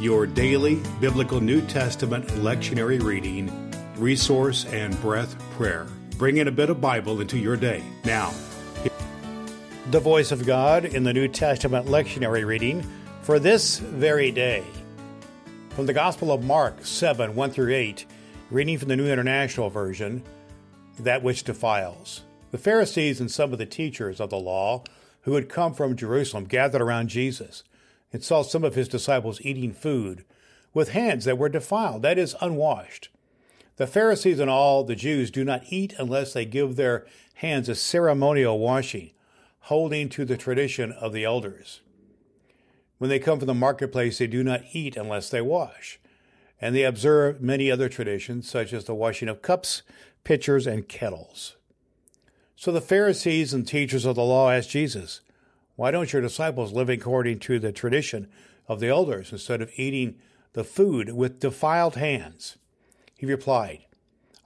your daily biblical New Testament lectionary reading, resource, and breath prayer. Bring in a bit of Bible into your day. Now, the voice of God in the New Testament lectionary reading for this very day. From the Gospel of Mark 7 1 through 8, reading from the New International Version, that which defiles. The Pharisees and some of the teachers of the law who had come from Jerusalem gathered around Jesus and saw some of his disciples eating food with hands that were defiled, that is, unwashed. The Pharisees and all the Jews do not eat unless they give their hands a ceremonial washing, holding to the tradition of the elders. When they come from the marketplace, they do not eat unless they wash. And they observe many other traditions, such as the washing of cups, pitchers, and kettles. So the Pharisees and teachers of the law asked Jesus, why don't your disciples live according to the tradition of the elders instead of eating the food with defiled hands? He replied,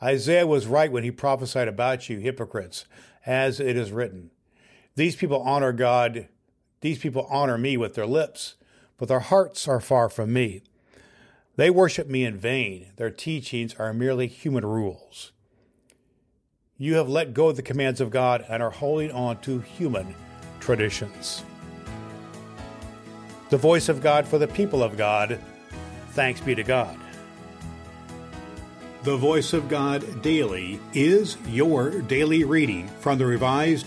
Isaiah was right when he prophesied about you, hypocrites, as it is written. These people honor God, these people honor me with their lips, but their hearts are far from me. They worship me in vain. Their teachings are merely human rules. You have let go of the commands of God and are holding on to human traditions. The voice of God for the people of God. Thanks be to God. The Voice of God Daily is your daily reading from the Revised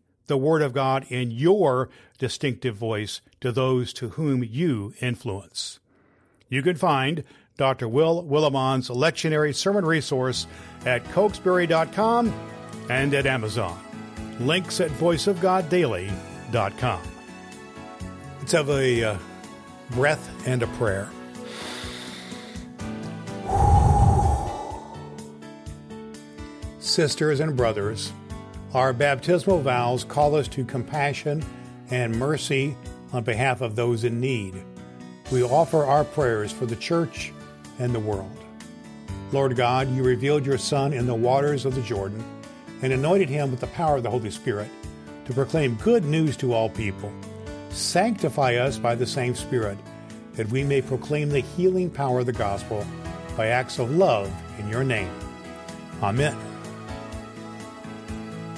the Word of God in your distinctive voice to those to whom you influence. You can find Dr. Will Willimon's lectionary sermon resource at cokesbury.com and at Amazon. Links at voiceofgoddaily.com. Let's have a uh, breath and a prayer. Sisters and brothers, our baptismal vows call us to compassion and mercy on behalf of those in need we offer our prayers for the church and the world. Lord God, you revealed your Son in the waters of the Jordan and anointed him with the power of the Holy Spirit to proclaim good news to all people. Sanctify us by the same Spirit, that we may proclaim the healing power of the gospel by acts of love in your name. Amen.